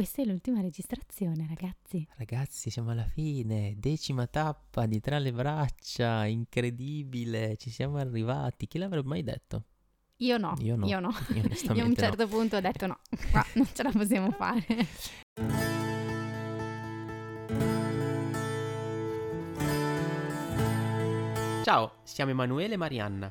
questa è l'ultima registrazione, ragazzi. Ragazzi, siamo alla fine, decima tappa di tra le braccia, incredibile, ci siamo arrivati. Chi l'avrebbe mai detto? Io no, io no. Io, no. io, io a un certo no. punto ho detto no, qua non ce la possiamo fare. Ciao, siamo Emanuele e Marianna.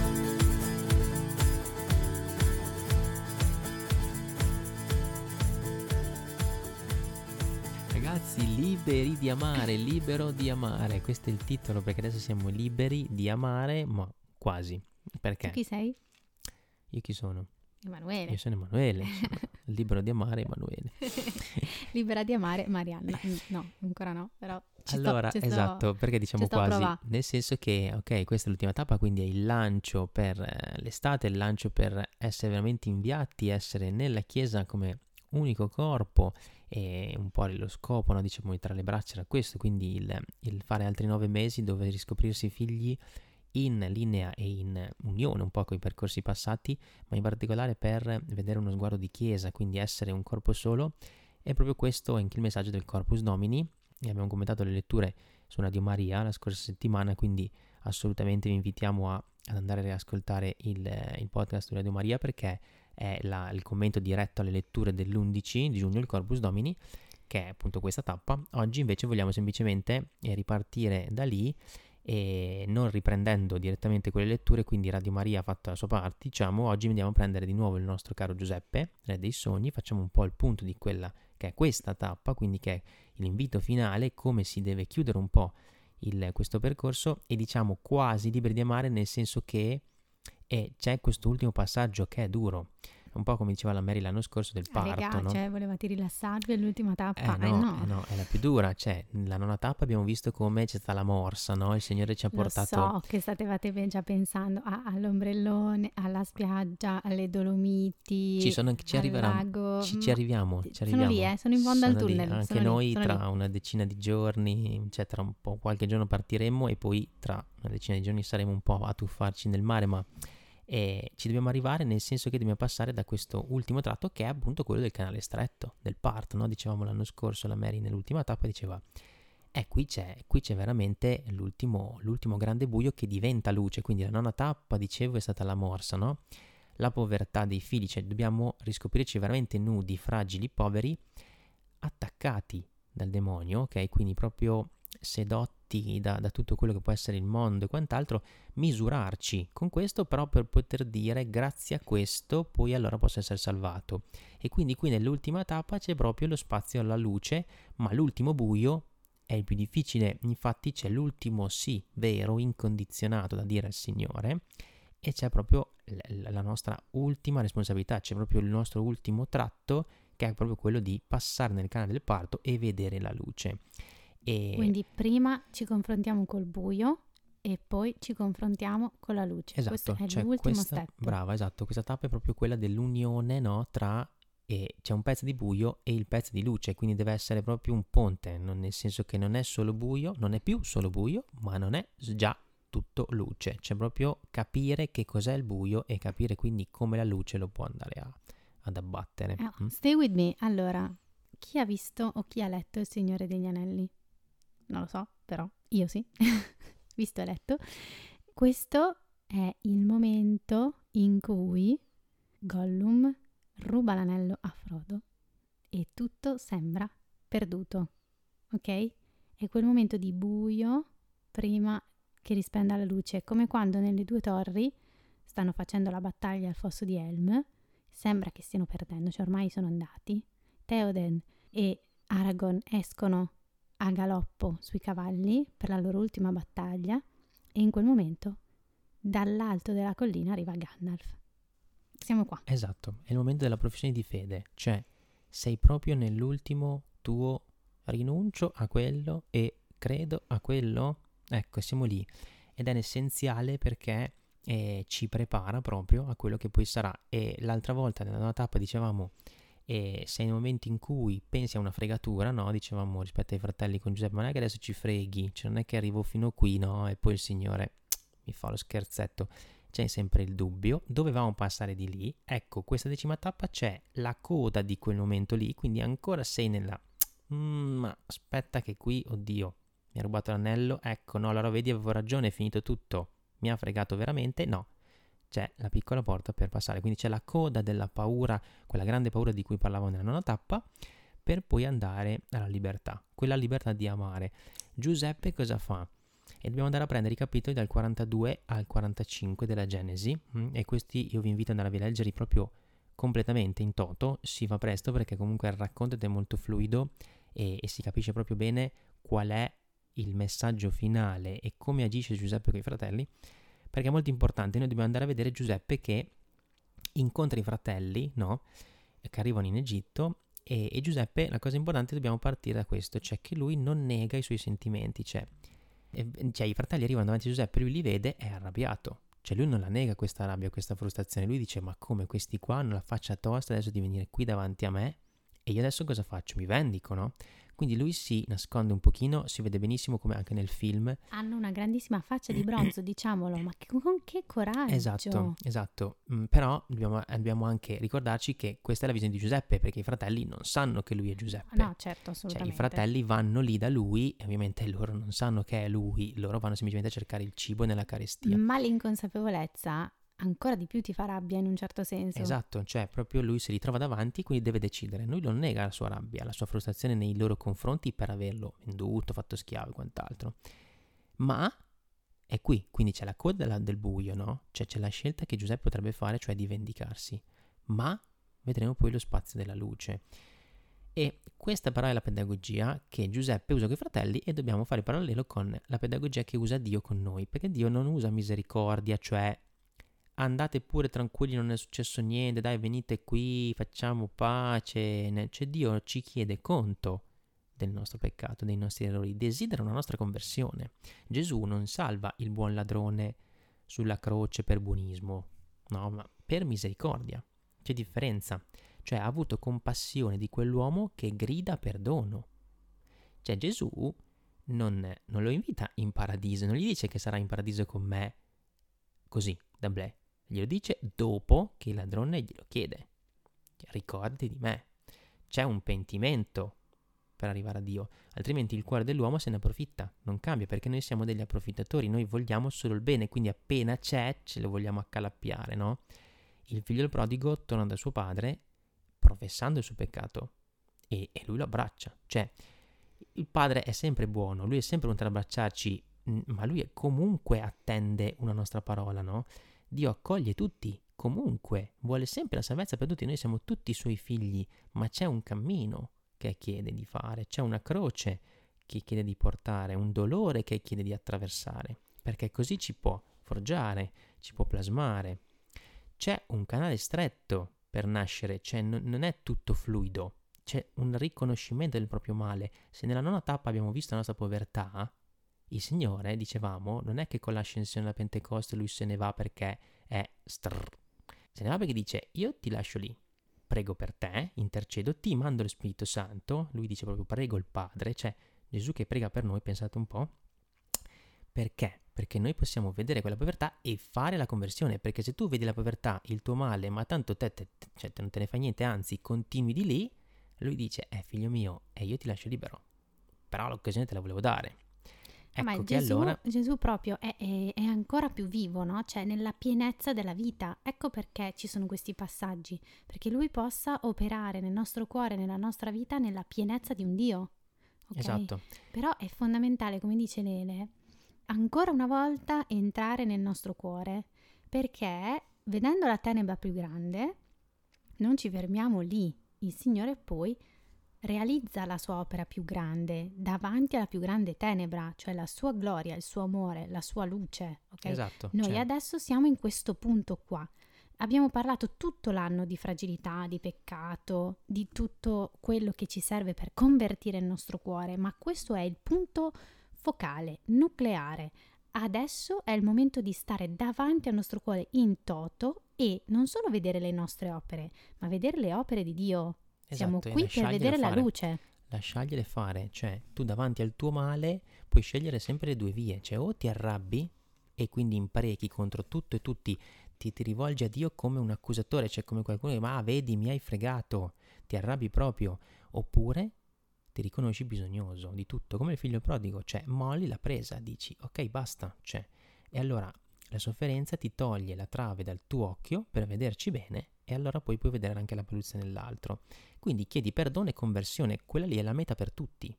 Ragazzi, liberi di amare, libero di amare. Questo è il titolo perché adesso siamo liberi di amare, ma quasi. Perché? Tu chi sei? Io chi sono? Emanuele. Io sono Emanuele, libero di amare Emanuele. Libera di amare Marianna. Mm, no, ancora no, però ci allora, sto, esatto, sto, perché diciamo quasi, nel senso che, ok, questa è l'ultima tappa, quindi è il lancio per eh, l'estate, il lancio per essere veramente inviati, essere nella chiesa come unico corpo e un po' lo scopo, no, diciamo, tra le braccia era questo, quindi il, il fare altri nove mesi dove riscoprirsi figli in linea e in unione un po' con i percorsi passati, ma in particolare per vedere uno sguardo di chiesa, quindi essere un corpo solo. E proprio questo è anche il messaggio del Corpus Domini. E abbiamo commentato le letture su Radio Maria la scorsa settimana, quindi assolutamente vi invitiamo a, ad andare a riascoltare il, il podcast di Radio Maria perché è la, il commento diretto alle letture dell'11 di giugno, il Corpus Domini, che è appunto questa tappa. Oggi invece vogliamo semplicemente eh, ripartire da lì e non riprendendo direttamente quelle letture, quindi Radio Maria ha fatto la sua parte, diciamo, oggi andiamo a prendere di nuovo il nostro caro Giuseppe, Re dei Sogni, facciamo un po' il punto di quella che è questa tappa, quindi che è l'invito finale, come si deve chiudere un po' il, questo percorso e diciamo quasi liberi di amare nel senso che e c'è quest'ultimo passaggio che è duro, un po' come diceva la Mary l'anno scorso del parto, Regà, no? cioè volevate rilassarvi all'ultima tappa, eh, eh no, no. Eh no, è la più dura, cioè la nona tappa abbiamo visto come c'è stata la morsa, no? Il Signore ci ha Lo portato... so che stavate già pensando a, all'ombrellone, alla spiaggia, alle Dolomiti, ci, sono, ci, arriverà, ci, ci arriviamo, ci arriviamo. Sono lì, eh, sono in fondo al tunnel. Lì. Anche noi lì, tra lì. una decina di giorni, cioè tra un po' qualche giorno partiremo e poi tra una decina di giorni saremo un po' a tuffarci nel mare, ma e ci dobbiamo arrivare nel senso che dobbiamo passare da questo ultimo tratto che è appunto quello del canale stretto, del parto, no? Dicevamo l'anno scorso, la Mary nell'ultima tappa diceva, eh qui c'è, qui c'è veramente l'ultimo, l'ultimo grande buio che diventa luce, quindi la nona tappa, dicevo, è stata la morsa, no? La povertà dei figli, cioè dobbiamo riscoprirci veramente nudi, fragili, poveri, attaccati dal demonio, ok? Quindi proprio sedotti da, da, tutto quello che può essere il mondo e quant'altro, misurarci con questo però per poter dire grazie a questo poi allora posso essere salvato. E quindi qui nell'ultima tappa c'è proprio lo spazio alla luce, ma l'ultimo buio è il più difficile, infatti c'è l'ultimo sì vero, incondizionato da dire al Signore e c'è proprio la nostra ultima responsabilità, c'è proprio il nostro ultimo tratto che è proprio quello di passare nel canale del parto e vedere la luce. E... Quindi prima ci confrontiamo col buio e poi ci confrontiamo con la luce. Esatto, Questo è cioè l'ultimo questa, step. Brava, esatto. Questa tappa è proprio quella dell'unione no, tra e c'è un pezzo di buio e il pezzo di luce, quindi deve essere proprio un ponte, non nel senso che non è solo buio, non è più solo buio, ma non è già tutto luce. C'è proprio capire che cos'è il buio e capire quindi come la luce lo può andare a, ad abbattere. Oh, mm? Stay with me. Allora, chi ha visto o chi ha letto Il Signore degli Anelli? Non lo so, però io sì, visto e letto. Questo è il momento in cui Gollum ruba l'anello a Frodo e tutto sembra perduto, ok? È quel momento di buio prima che rispenda la luce, come quando nelle due torri stanno facendo la battaglia al fosso di Helm, sembra che stiano perdendo, cioè ormai sono andati. Theoden e Aragorn escono a galoppo sui cavalli per la loro ultima battaglia e in quel momento dall'alto della collina arriva Gandalf. Siamo qua. Esatto, è il momento della professione di fede, cioè sei proprio nell'ultimo tuo rinuncio a quello e credo a quello. Ecco, siamo lì ed è essenziale perché e ci prepara proprio a quello che poi sarà. E l'altra volta nella nona tappa dicevamo e se nei momenti in cui pensi a una fregatura, no, dicevamo rispetto ai fratelli con Giuseppe, ma non è che adesso ci freghi, cioè non è che arrivo fino qui, no, e poi il Signore mi fa lo scherzetto, c'è sempre il dubbio, dovevamo passare di lì, ecco, questa decima tappa c'è la coda di quel momento lì, quindi ancora sei nella, mm, ma aspetta che qui, oddio, mi ha rubato l'anello, ecco, no, allora vedi avevo ragione, è finito tutto, mi ha fregato veramente, no, c'è la piccola porta per passare, quindi c'è la coda della paura, quella grande paura di cui parlavo nella nona tappa, per poi andare alla libertà, quella libertà di amare. Giuseppe cosa fa? E dobbiamo andare a prendere i capitoli dal 42 al 45 della Genesi mm, e questi io vi invito ad andare a leggerli proprio completamente in toto, si fa presto perché comunque il racconto è molto fluido e, e si capisce proprio bene qual è il messaggio finale e come agisce Giuseppe con i fratelli perché è molto importante, noi dobbiamo andare a vedere Giuseppe che incontra i fratelli, no? Che arrivano in Egitto e, e Giuseppe, la cosa importante, dobbiamo partire da questo, cioè che lui non nega i suoi sentimenti, cioè, cioè i fratelli arrivano davanti a Giuseppe, lui li vede e è arrabbiato. Cioè lui non la nega questa rabbia, questa frustrazione, lui dice ma come questi qua hanno la faccia tosta adesso di venire qui davanti a me e io adesso cosa faccio? Mi vendico, no? Quindi lui si nasconde un pochino, si vede benissimo come anche nel film. Hanno una grandissima faccia di bronzo, diciamolo, ma che, con che coraggio! Esatto, esatto. Mm, però dobbiamo, dobbiamo, anche ricordarci che questa è la visione di Giuseppe, perché i fratelli non sanno che lui è Giuseppe. No, certo, assolutamente. Cioè, i fratelli vanno lì da lui e ovviamente loro non sanno che è lui, loro vanno semplicemente a cercare il cibo nella carestia. Ma l'inconsapevolezza ancora di più ti fa rabbia in un certo senso. Esatto, cioè proprio lui si ritrova davanti, quindi deve decidere. Lui non nega la sua rabbia, la sua frustrazione nei loro confronti per averlo venduto, fatto schiavo e quant'altro. Ma è qui, quindi c'è la coda del buio, no? Cioè c'è la scelta che Giuseppe potrebbe fare, cioè di vendicarsi. Ma vedremo poi lo spazio della luce. E questa però è la pedagogia che Giuseppe usa con i fratelli e dobbiamo fare parallelo con la pedagogia che usa Dio con noi, perché Dio non usa misericordia, cioè andate pure tranquilli, non è successo niente, dai venite qui, facciamo pace. Cioè Dio ci chiede conto del nostro peccato, dei nostri errori, desidera una nostra conversione. Gesù non salva il buon ladrone sulla croce per buonismo, no, ma per misericordia. C'è differenza. Cioè ha avuto compassione di quell'uomo che grida perdono. Cioè Gesù non, non lo invita in paradiso, non gli dice che sarà in paradiso con me così, da blè. Glielo dice dopo che il ladrone glielo chiede. Ricordati di me. C'è un pentimento per arrivare a Dio, altrimenti il cuore dell'uomo se ne approfitta, non cambia perché noi siamo degli approfittatori, noi vogliamo solo il bene, quindi appena c'è ce lo vogliamo accalappiare, no? Il figlio del prodigo torna da suo padre professando il suo peccato e, e lui lo abbraccia, cioè il padre è sempre buono, lui è sempre pronto ad abbracciarci, ma lui comunque attende una nostra parola, no? Dio accoglie tutti, comunque, vuole sempre la salvezza per tutti, noi siamo tutti suoi figli, ma c'è un cammino che chiede di fare, c'è una croce che chiede di portare, un dolore che chiede di attraversare, perché così ci può forgiare, ci può plasmare. C'è un canale stretto per nascere, cioè n- non è tutto fluido, c'è un riconoscimento del proprio male. Se nella nona tappa abbiamo visto la nostra povertà, il Signore, dicevamo, non è che con l'ascensione alla Pentecoste lui se ne va perché è strr. Se ne va perché dice io ti lascio lì, prego per te, intercedo, ti mando lo Spirito Santo, lui dice proprio prego il Padre, cioè Gesù che prega per noi, pensate un po'. Perché? Perché noi possiamo vedere quella povertà e fare la conversione, perché se tu vedi la povertà, il tuo male, ma tanto te, te, te cioè, non te ne fa niente, anzi continui di lì, lui dice, eh figlio mio, e eh, io ti lascio libero, però l'occasione te la volevo dare. Ecco Ma Gesù, allora... Gesù proprio è, è, è, ancora più vivo, no? Cioè nella pienezza della vita. Ecco perché ci sono questi passaggi, perché lui possa operare nel nostro cuore, nella nostra vita, nella pienezza di un Dio. Okay? Esatto. Però è fondamentale, come dice Lele, ancora una volta entrare nel nostro cuore, perché vedendo la tenebra più grande, non ci fermiamo lì. Il Signore poi realizza la sua opera più grande davanti alla più grande tenebra, cioè la sua gloria, il suo amore, la sua luce. Okay? Esatto. Noi cioè. adesso siamo in questo punto qua. Abbiamo parlato tutto l'anno di fragilità, di peccato, di tutto quello che ci serve per convertire il nostro cuore, ma questo è il punto focale, nucleare. adesso è il momento di stare davanti al nostro cuore in toto e non solo vedere le nostre opere, ma vedere le opere di Dio. Esatto, Siamo qui per vedere fare. la luce. Lasciargliele fare, cioè tu davanti al tuo male puoi scegliere sempre le due vie, cioè o ti arrabbi e quindi imprechi contro tutto e tutti, ti, ti rivolgi a Dio come un accusatore, cioè come qualcuno che ma ah, vedi mi hai fregato, ti arrabbi proprio, oppure ti riconosci bisognoso di tutto, come il figlio prodigo, cioè molli la presa, dici ok basta, cioè, e allora la sofferenza ti toglie la trave dal tuo occhio per vederci bene e allora poi puoi vedere anche la paluzzia nell'altro. Quindi chiedi perdono e conversione, quella lì è la meta per tutti,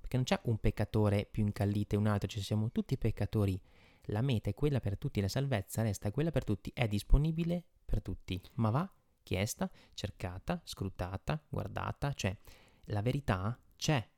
perché non c'è un peccatore più incallito e un altro, ci siamo tutti peccatori. La meta è quella per tutti, la salvezza resta quella per tutti, è disponibile per tutti, ma va chiesta, cercata, scrutata, guardata, cioè la verità c'è,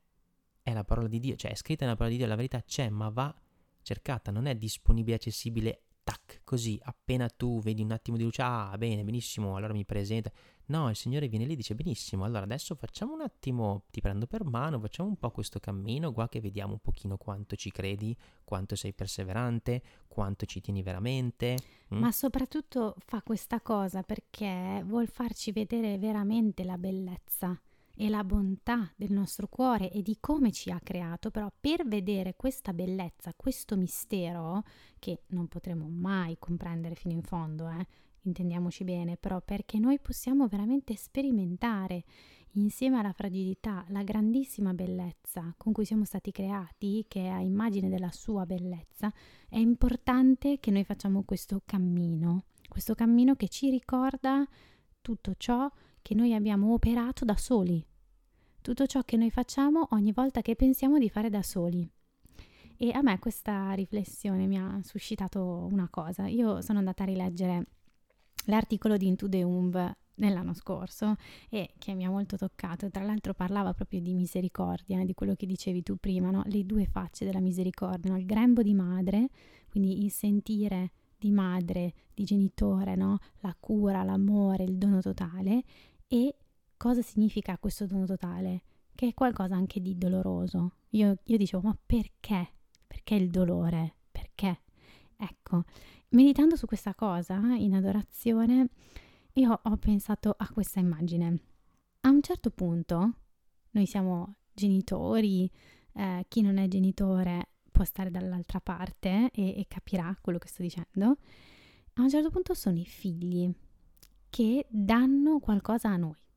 è la parola di Dio, cioè è scritta nella parola di Dio, la verità c'è, ma va cercata, non è disponibile, accessibile, tac, così, appena tu vedi un attimo di luce, ah, bene, benissimo, allora mi presenta. No, il Signore viene lì e dice, benissimo, allora adesso facciamo un attimo, ti prendo per mano, facciamo un po' questo cammino, qua che vediamo un pochino quanto ci credi, quanto sei perseverante, quanto ci tieni veramente. Mm? Ma soprattutto fa questa cosa perché vuol farci vedere veramente la bellezza e la bontà del nostro cuore e di come ci ha creato, però per vedere questa bellezza, questo mistero, che non potremo mai comprendere fino in fondo, eh, intendiamoci bene, però perché noi possiamo veramente sperimentare insieme alla fragilità la grandissima bellezza con cui siamo stati creati, che è a immagine della sua bellezza, è importante che noi facciamo questo cammino, questo cammino che ci ricorda tutto ciò che noi abbiamo operato da soli, tutto ciò che noi facciamo ogni volta che pensiamo di fare da soli. E a me questa riflessione mi ha suscitato una cosa. Io sono andata a rileggere l'articolo di Into the Umb nell'anno scorso e che mi ha molto toccato. Tra l'altro parlava proprio di misericordia, di quello che dicevi tu prima, no? le due facce della misericordia, no? il grembo di madre, quindi il sentire di madre, di genitore, no? la cura, l'amore, il dono totale e cosa significa questo dono totale? Che è qualcosa anche di doloroso. Io, io dicevo, ma perché? Perché il dolore? Perché? Ecco, meditando su questa cosa in adorazione, io ho pensato a questa immagine. A un certo punto, noi siamo genitori, eh, chi non è genitore può stare dall'altra parte e, e capirà quello che sto dicendo. A un certo punto sono i figli che danno qualcosa a noi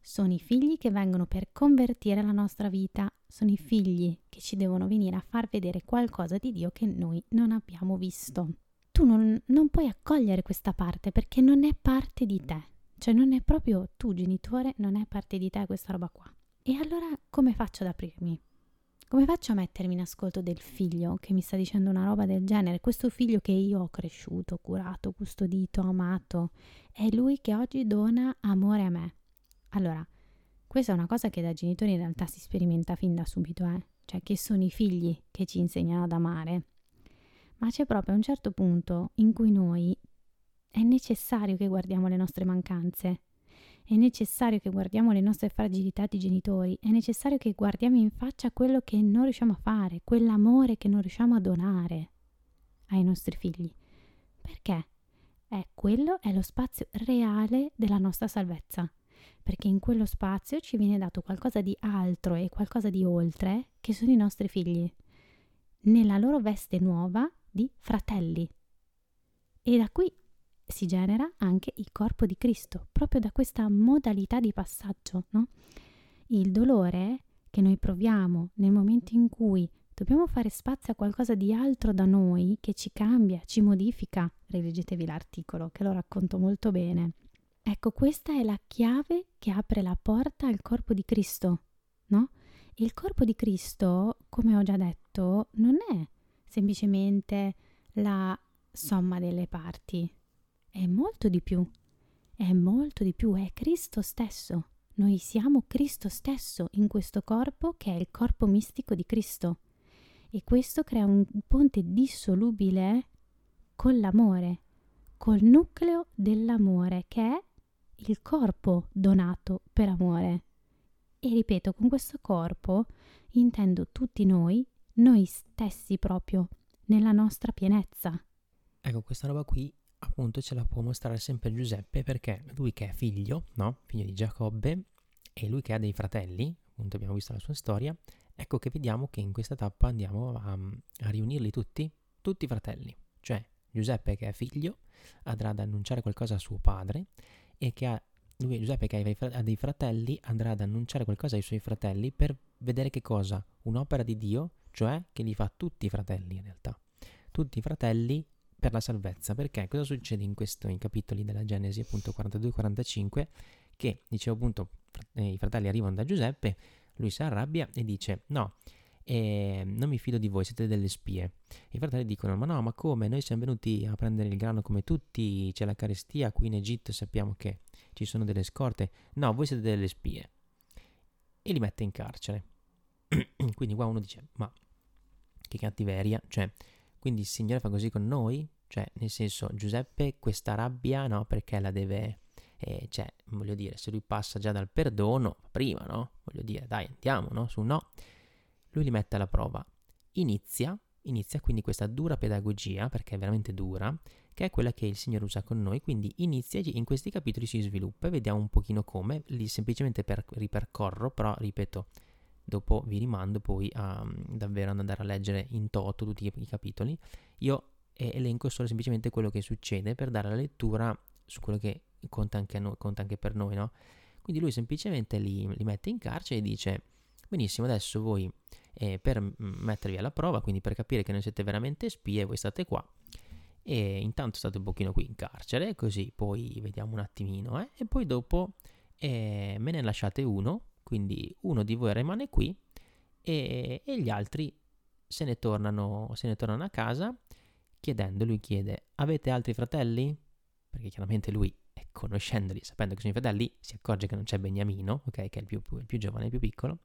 sono i figli che vengono per convertire la nostra vita, sono i figli che ci devono venire a far vedere qualcosa di Dio che noi non abbiamo visto. Tu non, non puoi accogliere questa parte perché non è parte di te, cioè non è proprio tu genitore, non è parte di te questa roba qua. E allora come faccio ad aprirmi? Come faccio a mettermi in ascolto del figlio che mi sta dicendo una roba del genere? Questo figlio che io ho cresciuto, curato, custodito, amato, è lui che oggi dona amore a me. Allora, questa è una cosa che da genitori in realtà si sperimenta fin da subito, eh? cioè che sono i figli che ci insegnano ad amare. Ma c'è proprio un certo punto in cui noi è necessario che guardiamo le nostre mancanze, è necessario che guardiamo le nostre fragilità di genitori, è necessario che guardiamo in faccia quello che non riusciamo a fare, quell'amore che non riusciamo a donare ai nostri figli. Perché? È quello è lo spazio reale della nostra salvezza perché in quello spazio ci viene dato qualcosa di altro e qualcosa di oltre che sono i nostri figli, nella loro veste nuova di fratelli. E da qui si genera anche il corpo di Cristo, proprio da questa modalità di passaggio, no? Il dolore che noi proviamo nel momento in cui dobbiamo fare spazio a qualcosa di altro da noi che ci cambia, ci modifica. Rileggetevi l'articolo che lo racconto molto bene. Ecco, questa è la chiave che apre la porta al corpo di Cristo, no? Il corpo di Cristo, come ho già detto, non è semplicemente la somma delle parti, è molto di più, è molto di più, è Cristo stesso. Noi siamo Cristo stesso in questo corpo che è il corpo mistico di Cristo. E questo crea un ponte dissolubile con l'amore, col nucleo dell'amore che è il corpo donato per amore. E ripeto, con questo corpo intendo tutti noi, noi stessi proprio, nella nostra pienezza. Ecco, questa roba qui appunto ce la può mostrare sempre Giuseppe perché lui che è figlio, no? Figlio di Giacobbe e lui che ha dei fratelli, appunto abbiamo visto la sua storia, ecco che vediamo che in questa tappa andiamo a, a riunirli tutti, tutti i fratelli, cioè Giuseppe che è figlio andrà ad annunciare qualcosa a suo padre e che ha lui, Giuseppe che ha dei fratelli andrà ad annunciare qualcosa ai suoi fratelli per vedere che cosa? Un'opera di Dio, cioè che li fa tutti i fratelli in realtà. Tutti i fratelli per la salvezza. Perché cosa succede in questo, in capitoli della Genesi, appunto 42-45, che dicevo appunto i fratelli arrivano da Giuseppe, lui si arrabbia e dice no, eh, non mi fido di voi, siete delle spie. I fratelli dicono ma no, ma come? Noi siamo venuti a prendere il grano come tutti, c'è la carestia, qui in Egitto sappiamo che ci sono delle scorte. No, voi siete delle spie. E li mette in carcere. Quindi qua uno dice ma che cattiveria, cioè quindi il Signore fa così con noi? Cioè, nel senso, Giuseppe questa rabbia, no? Perché la deve... Eh, cioè, voglio dire, se lui passa già dal perdono, prima, no? Voglio dire, dai, andiamo, no? Su no. Lui li mette alla prova. Inizia, inizia quindi questa dura pedagogia, perché è veramente dura, che è quella che il Signore usa con noi, quindi inizia in questi capitoli si sviluppa e vediamo un pochino come, li semplicemente per, ripercorro, però ripeto, dopo vi rimando poi a davvero ad andare a leggere in toto tutti i, capitoli. Io elenco solo semplicemente quello che succede per dare la lettura su quello che conta anche, noi, conta anche per noi, no? Quindi lui semplicemente li, li, mette in carcere e dice, benissimo, adesso voi eh, per mettervi alla prova, quindi per capire che non siete veramente spie, voi state qua e intanto state un pochino qui in carcere, così poi vediamo un attimino, eh? e poi dopo eh, me ne lasciate uno quindi uno di voi rimane qui e, e gli altri se ne, tornano, se ne tornano a casa chiedendo, lui chiede, avete altri fratelli? Perché chiaramente lui, conoscendoli, sapendo che sono i fratelli, si accorge che non c'è Beniamino, ok, che è il più, il più giovane, il più piccolo,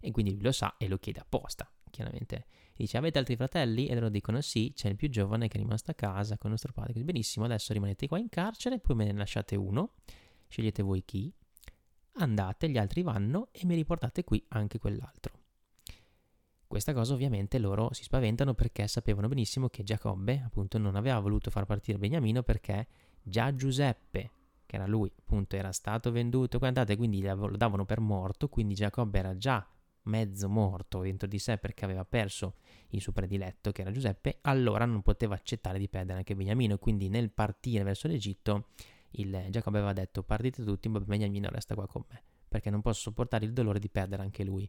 e quindi lui lo sa e lo chiede apposta, chiaramente. Dice, avete altri fratelli? E loro dicono sì, c'è il più giovane che è rimasto a casa con nostro padre. Quindi, benissimo, adesso rimanete qua in carcere, poi me ne lasciate uno, scegliete voi chi, andate, gli altri vanno e mi riportate qui anche quell'altro. Questa cosa ovviamente loro si spaventano perché sapevano benissimo che Giacobbe appunto non aveva voluto far partire Beniamino perché già Giuseppe, che era lui, appunto era stato venduto, guardate, quindi lo davano per morto, quindi Giacobbe era già mezzo morto dentro di sé perché aveva perso il suo prediletto che era Giuseppe, allora non poteva accettare di perdere anche Beniamino, quindi nel partire verso l'Egitto il Giacobbe aveva detto partite tutti, ma Beniamino resta qua con me, perché non posso sopportare il dolore di perdere anche lui.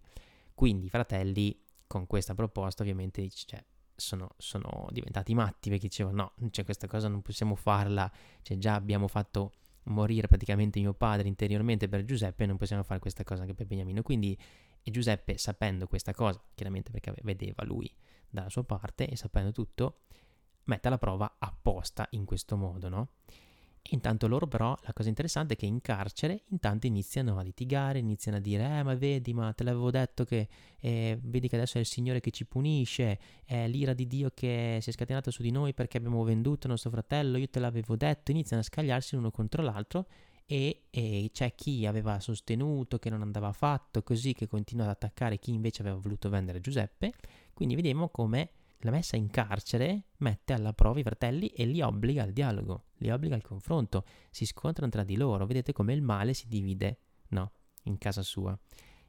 Quindi i fratelli con questa proposta ovviamente cioè, sono, sono, diventati matti perché dicevano no, cioè, questa cosa non possiamo farla, cioè, già abbiamo fatto morire praticamente mio padre interiormente per Giuseppe, non possiamo fare questa cosa anche per Beniamino. Quindi e Giuseppe sapendo questa cosa, chiaramente perché vedeva lui dalla sua parte e sapendo tutto, mette alla prova apposta in questo modo, no? E intanto loro però, la cosa interessante è che in carcere intanto iniziano a litigare, iniziano a dire, eh ma vedi, ma te l'avevo detto che, eh, vedi che adesso è il Signore che ci punisce, è l'ira di Dio che si è scatenata su di noi perché abbiamo venduto il nostro fratello, io te l'avevo detto, iniziano a scagliarsi l'uno contro l'altro e, e, c'è chi aveva sostenuto che non andava fatto, così che continua ad attaccare chi invece aveva voluto vendere Giuseppe, quindi vediamo come la messa in carcere mette alla prova i fratelli e li obbliga al dialogo, li obbliga al confronto, si scontrano tra di loro, vedete come il male si divide, no, in casa sua.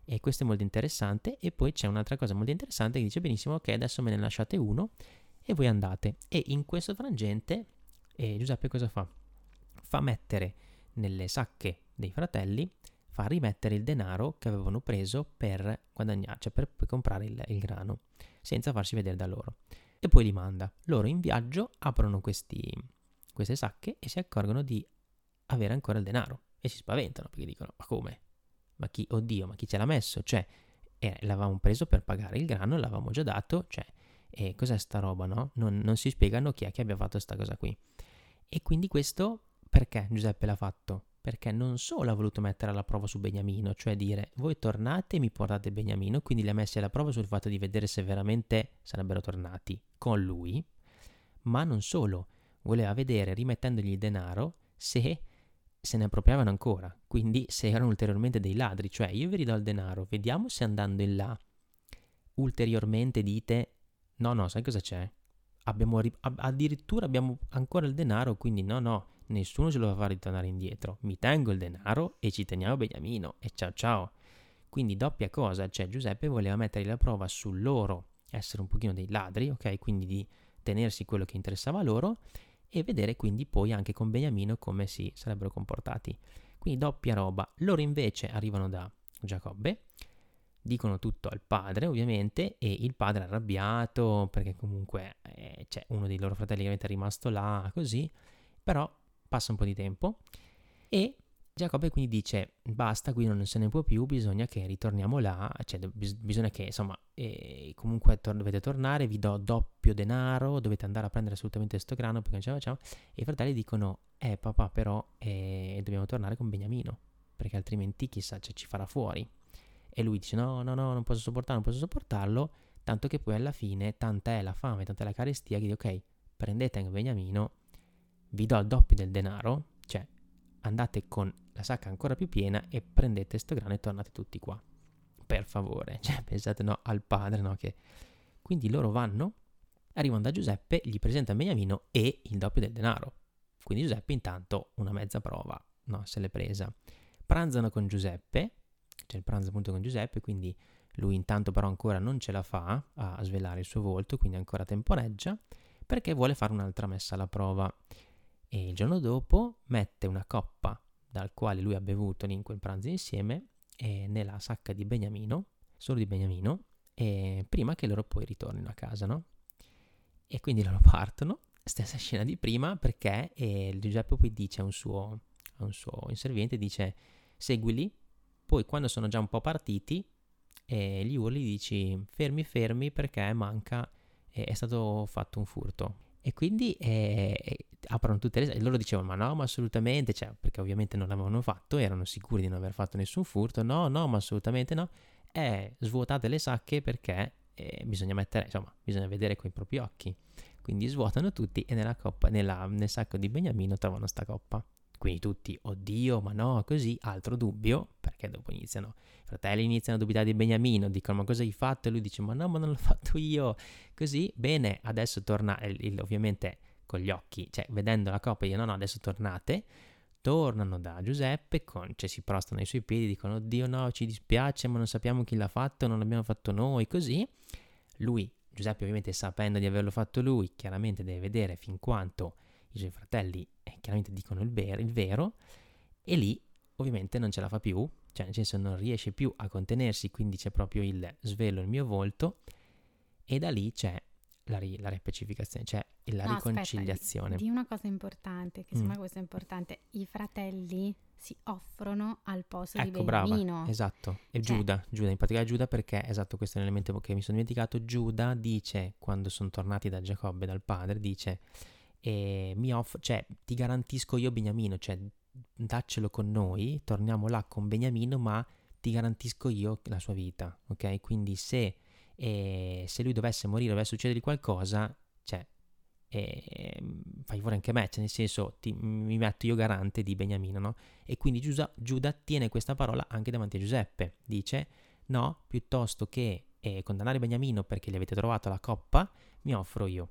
E questo è molto interessante. E poi c'è un'altra cosa molto interessante che dice benissimo ok adesso me ne lasciate uno e voi andate. E in questo frangente eh, Giuseppe cosa fa? Fa mettere nelle sacche dei fratelli fa rimettere il denaro che avevano preso per guadagnare, cioè per, per comprare il, il, grano, senza farsi vedere da loro. E poi li manda. Loro in viaggio aprono questi, queste sacche e si accorgono di avere ancora il denaro. E si spaventano perché dicono, ma come? Ma chi, oddio, ma chi ce l'ha messo? Cioè, eh, l'avevamo preso per pagare il grano, l'avevamo già dato, cioè, eh, cos'è sta roba, no? Non, non si spiegano chi è che abbia fatto questa cosa qui. E quindi questo, perché Giuseppe l'ha fatto? perché non solo ha voluto mettere alla prova su Beniamino, cioè dire voi tornate e mi portate Beniamino, quindi li ha messi alla prova sul fatto di vedere se veramente sarebbero tornati con lui, ma non solo, voleva vedere, rimettendogli il denaro, se se ne appropriavano ancora, quindi se erano ulteriormente dei ladri, cioè io vi ridò il denaro, vediamo se andando in là ulteriormente dite no no, sai cosa c'è? abbiamo, addirittura abbiamo ancora il denaro, quindi no, no, nessuno ce lo va a far ritornare indietro. Mi tengo il denaro e ci teniamo Beniamino e ciao ciao. Quindi doppia cosa, cioè Giuseppe voleva mettere la prova su loro, essere un pochino dei ladri, ok? Quindi di tenersi quello che interessava loro e vedere quindi poi anche con Beniamino come si sarebbero comportati. Quindi doppia roba. Loro invece arrivano da Giacobbe, dicono tutto al padre ovviamente e il padre è arrabbiato perché comunque eh, c'è uno dei loro fratelli che è rimasto là così, però passa un po' di tempo e Giacobbe quindi dice basta, qui non se ne può più, bisogna che ritorniamo là, cioè bis- bisogna che insomma eh, comunque tor- dovete tornare, vi do doppio denaro, dovete andare a prendere assolutamente questo grano perché non ce la facciamo. E i fratelli dicono eh papà però eh, dobbiamo tornare con Beniamino perché altrimenti chissà cioè, ci farà fuori. E lui dice no no no non posso sopportarlo, non posso sopportarlo, tanto che poi alla fine tanta è la fame, tanta è la carestia che dice ok prendete anche Beniamino, vi do il doppio del denaro, cioè andate con la sacca ancora più piena e prendete sto grano e tornate tutti qua. Per favore, cioè pensate no, al padre, no? Che... Quindi loro vanno, arrivano da Giuseppe, gli presentano Beniamino e il doppio del denaro. Quindi Giuseppe intanto una mezza prova, no, se l'è presa. Pranzano con Giuseppe, c'è il pranzo appunto con Giuseppe, quindi lui intanto però ancora non ce la fa a svelare il suo volto, quindi ancora temporeggia, perché vuole fare un'altra messa alla prova. E il giorno dopo mette una coppa dal quale lui ha bevuto in quel pranzo insieme nella sacca di Beniamino, solo di Beniamino, prima che loro poi ritornino a casa, no? E quindi loro partono, stessa scena di prima, perché eh, Giuseppe poi dice a un suo, a un suo inserviente, dice seguili, poi quando sono già un po' partiti, eh, gli urli dici fermi fermi perché manca, è stato fatto un furto. E quindi eh, aprono tutte le... E loro dicevano, ma no, ma assolutamente, cioè, perché ovviamente non l'avevano fatto, erano sicuri di non aver fatto nessun furto, no, no, ma assolutamente no. E svuotate le sacche perché eh, bisogna mettere, insomma, bisogna vedere con i propri occhi. Quindi svuotano tutti e nella coppa, nella, nel sacco di Beniamino trovano sta coppa. Quindi tutti, oddio, ma no, così, altro dubbio, perché dopo iniziano, i fratelli iniziano a dubitare di Beniamino, dicono ma cosa hai fatto? E lui dice ma no, ma non l'ho fatto io. Così, bene, adesso torna, ovviamente con gli occhi, cioè vedendo la coppia, dicono no, no, adesso tornate. Tornano da Giuseppe, con, cioè si prostano ai suoi piedi, dicono oddio no, ci dispiace, ma non sappiamo chi l'ha fatto, non l'abbiamo fatto noi, così. Lui, Giuseppe ovviamente sapendo di averlo fatto lui, chiaramente deve vedere fin quanto i suoi fratelli eh, chiaramente dicono il, ver- il vero e lì ovviamente non ce la fa più, cioè nel senso non riesce più a contenersi, quindi c'è proprio il svelo il mio volto e da lì c'è la, ri- la repecificazione, cioè la no, riconciliazione. Aspetta, di una cosa importante, che mm. sembra questo importante, i fratelli si offrono al posto ecco, di Beniamino. Brava, esatto. E cioè. Giuda, Giuda, in particolare Giuda perché, esatto, questo è un elemento che mi sono dimenticato, Giuda dice, quando sono tornati da Giacobbe, dal padre, dice e mi offro, cioè ti garantisco io Beniamino, cioè daccelo con noi, torniamo là con Beniamino, ma ti garantisco io la sua vita, ok? Quindi se, eh, se lui dovesse morire, dovesse succedere qualcosa, cioè, eh, fai fuori anche me, cioè nel senso ti, mi metto io garante di Beniamino, no? E quindi Giuda, Giuda tiene questa parola anche davanti a Giuseppe, dice no, piuttosto che eh, condannare Beniamino perché gli avete trovato la coppa, mi offro io.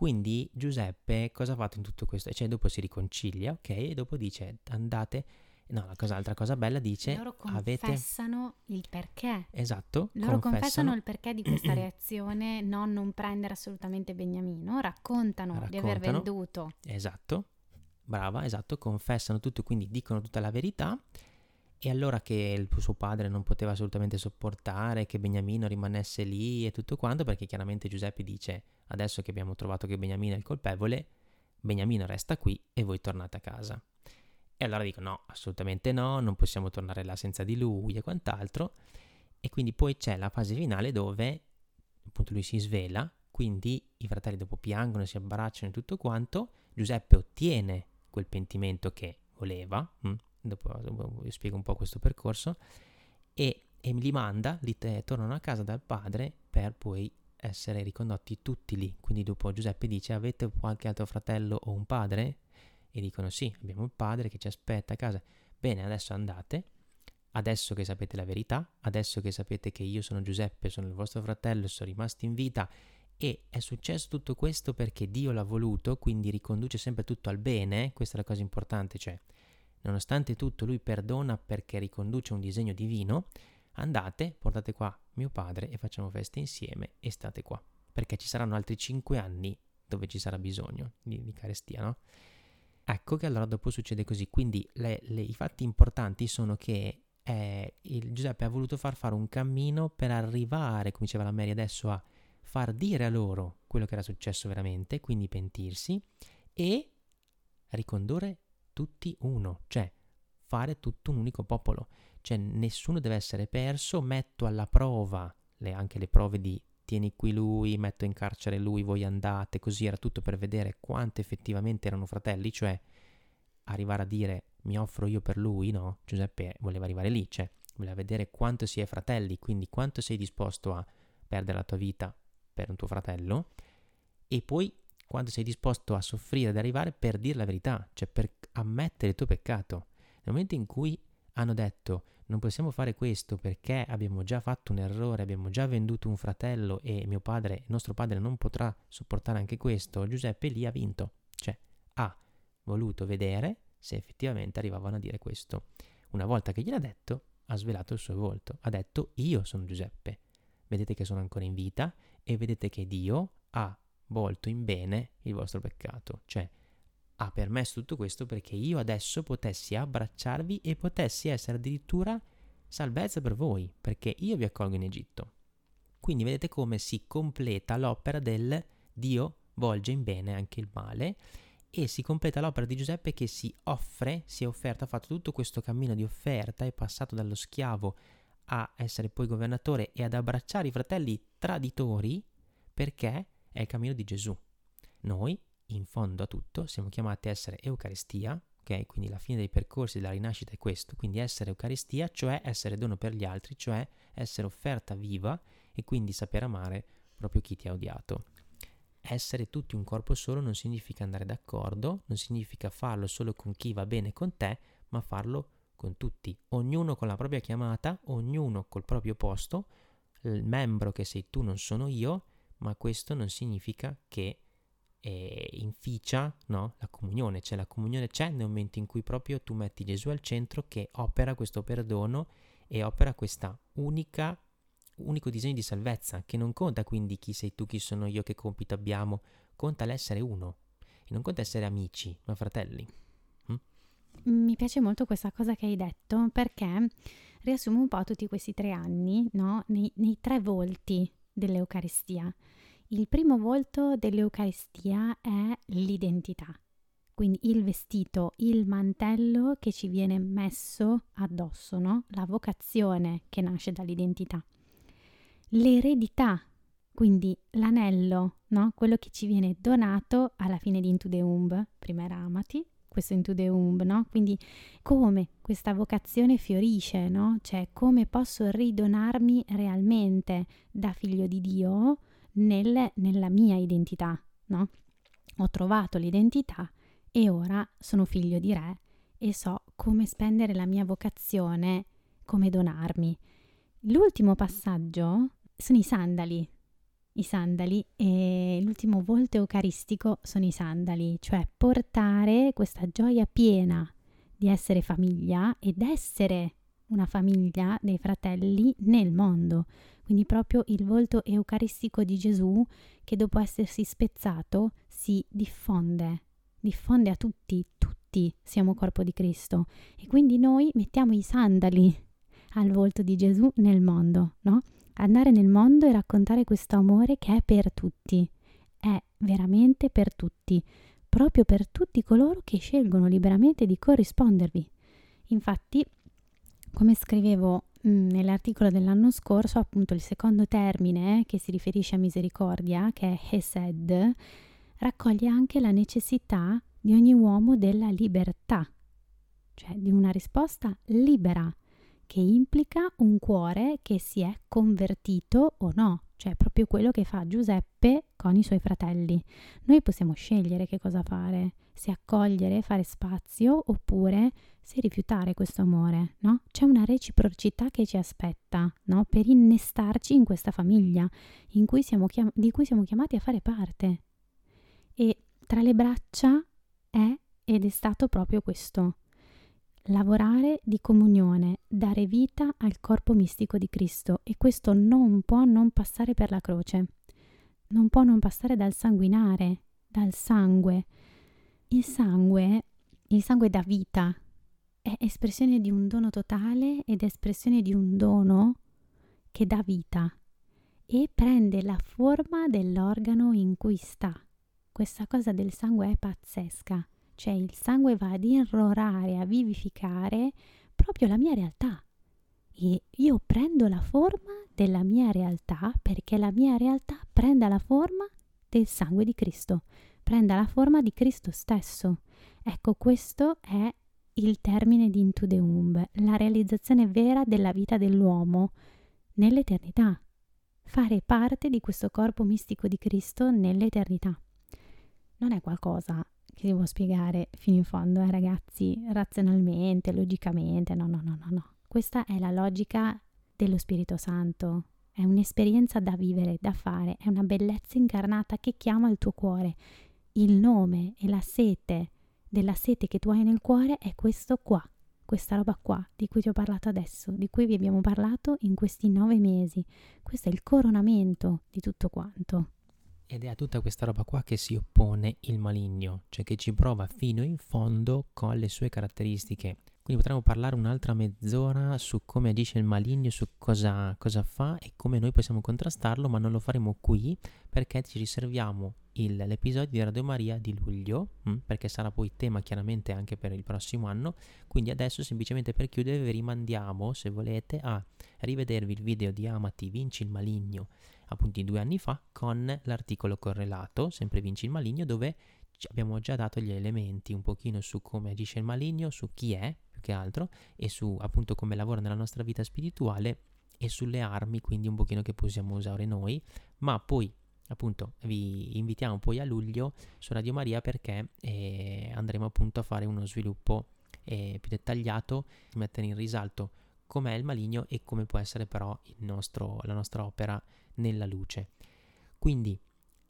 Quindi Giuseppe cosa ha fatto in tutto questo? Cioè dopo si riconcilia, ok? E dopo dice andate... No, la cosa, altra cosa bella dice... Loro confessano avete... il perché. Esatto. Loro confessano... confessano il perché di questa reazione, no, non prendere assolutamente Beniamino, raccontano, raccontano di aver venduto. Esatto, brava, esatto, confessano tutto, quindi dicono tutta la verità e allora che suo padre non poteva assolutamente sopportare che Beniamino rimanesse lì e tutto quanto, perché chiaramente Giuseppe dice adesso che abbiamo trovato che Beniamino è il colpevole, Beniamino resta qui e voi tornate a casa. E allora dico no, assolutamente no, non possiamo tornare là senza di lui e quant'altro. E quindi poi c'è la fase finale dove appunto lui si svela, quindi i fratelli dopo piangono, si abbracciano e tutto quanto, Giuseppe ottiene quel pentimento che voleva, hm? Dopo, vi spiego un po' questo percorso, e, e li manda, li te, tornano a casa dal padre per poi essere ricondotti tutti lì. Quindi dopo Giuseppe dice avete qualche altro fratello o un padre? E dicono sì, abbiamo il padre che ci aspetta a casa. Bene, adesso andate. Adesso che sapete la verità, adesso che sapete che io sono Giuseppe, sono il vostro fratello, sono rimasto in vita E è successo tutto questo perché Dio l'ha voluto, quindi riconduce sempre tutto al bene, questa è la cosa importante, cioè nonostante tutto lui perdona perché riconduce un disegno divino, andate, portate qua mio padre e facciamo festa insieme e state qua, perché ci saranno altri cinque anni dove ci sarà bisogno di, di carestia, no? Ecco che allora dopo succede così, quindi le, le, i fatti importanti sono che eh, il Giuseppe ha voluto far fare un cammino per arrivare, come diceva la Mary adesso, a far dire a loro quello che era successo veramente, quindi pentirsi, e ricondurre tutti uno, cioè fare tutto un unico popolo, cioè nessuno deve essere perso, metto alla prova le, anche le prove di tieni qui lui, metto in carcere lui, voi andate, così era tutto per vedere quanto effettivamente erano fratelli, cioè arrivare a dire mi offro io per lui, no? Giuseppe voleva arrivare lì, cioè voleva vedere quanto si è fratelli, quindi quanto sei disposto a perdere la tua vita per un tuo fratello e poi quando sei disposto a soffrire ad arrivare per dire la verità, cioè per ammettere il tuo peccato. Nel momento in cui hanno detto non possiamo fare questo perché abbiamo già fatto un errore, abbiamo già venduto un fratello e mio padre, nostro padre non potrà sopportare anche questo, Giuseppe lì ha vinto, cioè ha voluto vedere se effettivamente arrivavano a dire questo. Una volta che gliel'ha detto, ha svelato il suo volto, ha detto io sono Giuseppe, vedete che sono ancora in vita e vedete che Dio ha volto in bene il vostro peccato, cioè ha permesso tutto questo perché io adesso potessi abbracciarvi e potessi essere addirittura salvezza per voi, perché io vi accolgo in Egitto. Quindi vedete come si completa l'opera del Dio volge in bene anche il male e si completa l'opera di Giuseppe che si offre, si è offerto, ha fatto tutto questo cammino di offerta, è passato dallo schiavo a essere poi governatore e ad abbracciare i fratelli traditori perché è il cammino di Gesù. Noi, in fondo a tutto, siamo chiamati a essere Eucaristia, ok? Quindi la fine dei percorsi della rinascita è questo, quindi essere Eucaristia, cioè essere dono per gli altri, cioè essere offerta viva e quindi saper amare proprio chi ti ha odiato. Essere tutti un corpo solo non significa andare d'accordo, non significa farlo solo con chi va bene con te, ma farlo con tutti, ognuno con la propria chiamata, ognuno col proprio posto, il membro che sei tu non sono io, ma questo non significa che eh, inficia no? la comunione, cioè la comunione c'è nel momento in cui proprio tu metti Gesù al centro che opera questo perdono e opera questa unica unico disegno di salvezza, che non conta quindi chi sei tu, chi sono io, che compito abbiamo, conta l'essere uno. E non conta essere amici, ma fratelli. Hm? Mi piace molto questa cosa che hai detto perché riassume un po' tutti questi tre anni, no? nei, nei tre volti dell'Eucaristia. Il primo volto dell'Eucaristia è l'identità, quindi il vestito, il mantello che ci viene messo addosso, no? la vocazione che nasce dall'identità. L'eredità, quindi l'anello, no? quello che ci viene donato alla fine di Into the Umb, prima era Amati, questo Into the Umb, no? Quindi come questa vocazione fiorisce, no? Cioè come posso ridonarmi realmente da figlio di Dio nel, nella mia identità, no? Ho trovato l'identità e ora sono figlio di re e so come spendere la mia vocazione, come donarmi. L'ultimo passaggio sono i sandali, i sandali e l'ultimo volto eucaristico sono i sandali, cioè portare questa gioia piena di essere famiglia ed essere una famiglia dei fratelli nel mondo. Quindi proprio il volto eucaristico di Gesù che dopo essersi spezzato si diffonde, diffonde a tutti, tutti siamo corpo di Cristo e quindi noi mettiamo i sandali al volto di Gesù nel mondo, no? Andare nel mondo e raccontare questo amore che è per tutti, è veramente per tutti, proprio per tutti coloro che scelgono liberamente di corrispondervi. Infatti, come scrivevo mm, nell'articolo dell'anno scorso, appunto il secondo termine che si riferisce a misericordia, che è Hesed, raccoglie anche la necessità di ogni uomo della libertà, cioè di una risposta libera che implica un cuore che si è convertito o no, cioè proprio quello che fa Giuseppe con i suoi fratelli. Noi possiamo scegliere che cosa fare, se accogliere, fare spazio oppure se rifiutare questo amore, no? C'è una reciprocità che ci aspetta, no? Per innestarci in questa famiglia in cui chiam- di cui siamo chiamati a fare parte. E tra le braccia è ed è stato proprio questo. Lavorare di comunione, dare vita al corpo mistico di Cristo e questo non può non passare per la croce, non può non passare dal sanguinare, dal sangue. Il sangue, il sangue dà vita, è espressione di un dono totale ed espressione di un dono che dà vita e prende la forma dell'organo in cui sta. Questa cosa del sangue è pazzesca, cioè il sangue va ad irrorare, a vivificare proprio la mia realtà. E io prendo la forma della mia realtà perché la mia realtà prenda la forma del sangue di Cristo, prenda la forma di Cristo stesso. Ecco, questo è il termine di Into the Womb, la realizzazione vera della vita dell'uomo nell'eternità, fare parte di questo corpo mistico di Cristo nell'eternità. Non è qualcosa che può spiegare fino in fondo, eh, ragazzi, razionalmente, logicamente, no, no, no, no, no. Questa è la logica dello Spirito Santo, è un'esperienza da vivere, da fare, è una bellezza incarnata che chiama il tuo cuore. Il nome e la sete della sete che tu hai nel cuore è questo qua, questa roba qua di cui ti ho parlato adesso, di cui vi abbiamo parlato in questi nove mesi. Questo è il coronamento di tutto quanto. Ed è a tutta questa roba qua che si oppone il maligno, cioè che ci prova fino in fondo con le sue caratteristiche. Quindi potremmo parlare un'altra mezz'ora su come agisce il maligno, su cosa, cosa fa e come noi possiamo contrastarlo, ma non lo faremo qui perché ci riserviamo il, l'episodio di Radio Maria di luglio, mh, mm, perché sarà poi tema chiaramente anche per il prossimo anno. Quindi adesso semplicemente per chiudere vi rimandiamo, se volete, a rivedervi il video di Amati Vinci il Maligno, appunto due anni fa, con l'articolo correlato, sempre Vinci il Maligno, dove abbiamo già dato gli elementi un pochino su come agisce il maligno, su chi è più che altro e su appunto come lavora nella nostra vita spirituale e sulle armi quindi un pochino che possiamo usare noi. Ma poi appunto vi invitiamo poi a luglio su Radio Maria perché eh, andremo appunto a fare uno sviluppo eh, più dettagliato, mettere in risalto com'è il maligno e come può essere però nostro, la nostra opera nella luce. Quindi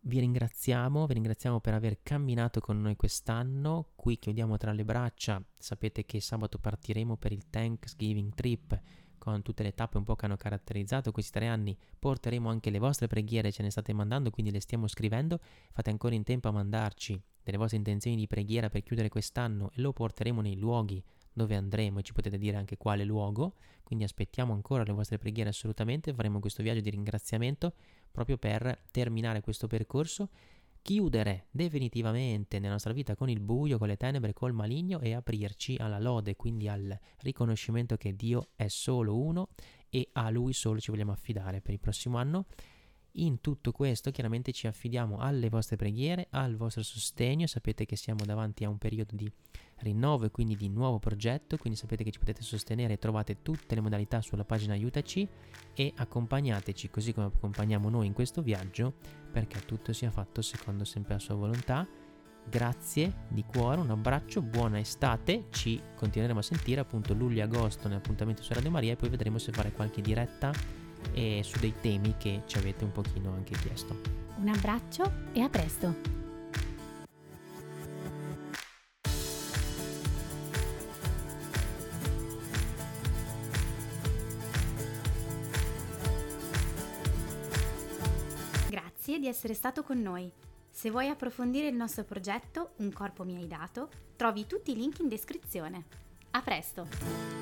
vi ringraziamo, vi ringraziamo per aver camminato con noi quest'anno. Qui chiudiamo tra le braccia. Sapete che sabato partiremo per il Thanksgiving trip con tutte le tappe un po' che hanno caratterizzato questi tre anni. Porteremo anche le vostre preghiere, ce ne state mandando, quindi le stiamo scrivendo. Fate ancora in tempo a mandarci delle vostre intenzioni di preghiera per chiudere quest'anno e lo porteremo nei luoghi dove andremo e ci potete dire anche quale luogo. Quindi aspettiamo ancora le vostre preghiere assolutamente. Faremo questo viaggio di ringraziamento proprio per terminare questo percorso chiudere definitivamente nella nostra vita con il buio, con le tenebre, col maligno e aprirci alla lode, quindi al riconoscimento che Dio è solo uno e a Lui solo ci vogliamo affidare per il prossimo anno. In tutto questo chiaramente ci affidiamo alle vostre preghiere, al vostro sostegno, sapete che siamo davanti a un periodo di rinnovo e quindi di nuovo progetto, quindi sapete che ci potete sostenere, trovate tutte le modalità sulla pagina aiutaci e accompagnateci così come accompagniamo noi in questo viaggio perché tutto sia fatto secondo sempre la sua volontà. Grazie di cuore, un abbraccio, buona estate, ci continueremo a sentire appunto luglio e agosto nell'appuntamento su Radio Maria e poi vedremo se fare qualche diretta e su dei temi che ci avete un pochino anche chiesto. Un abbraccio e a presto! di essere stato con noi. Se vuoi approfondire il nostro progetto Un corpo mi hai dato, trovi tutti i link in descrizione. A presto!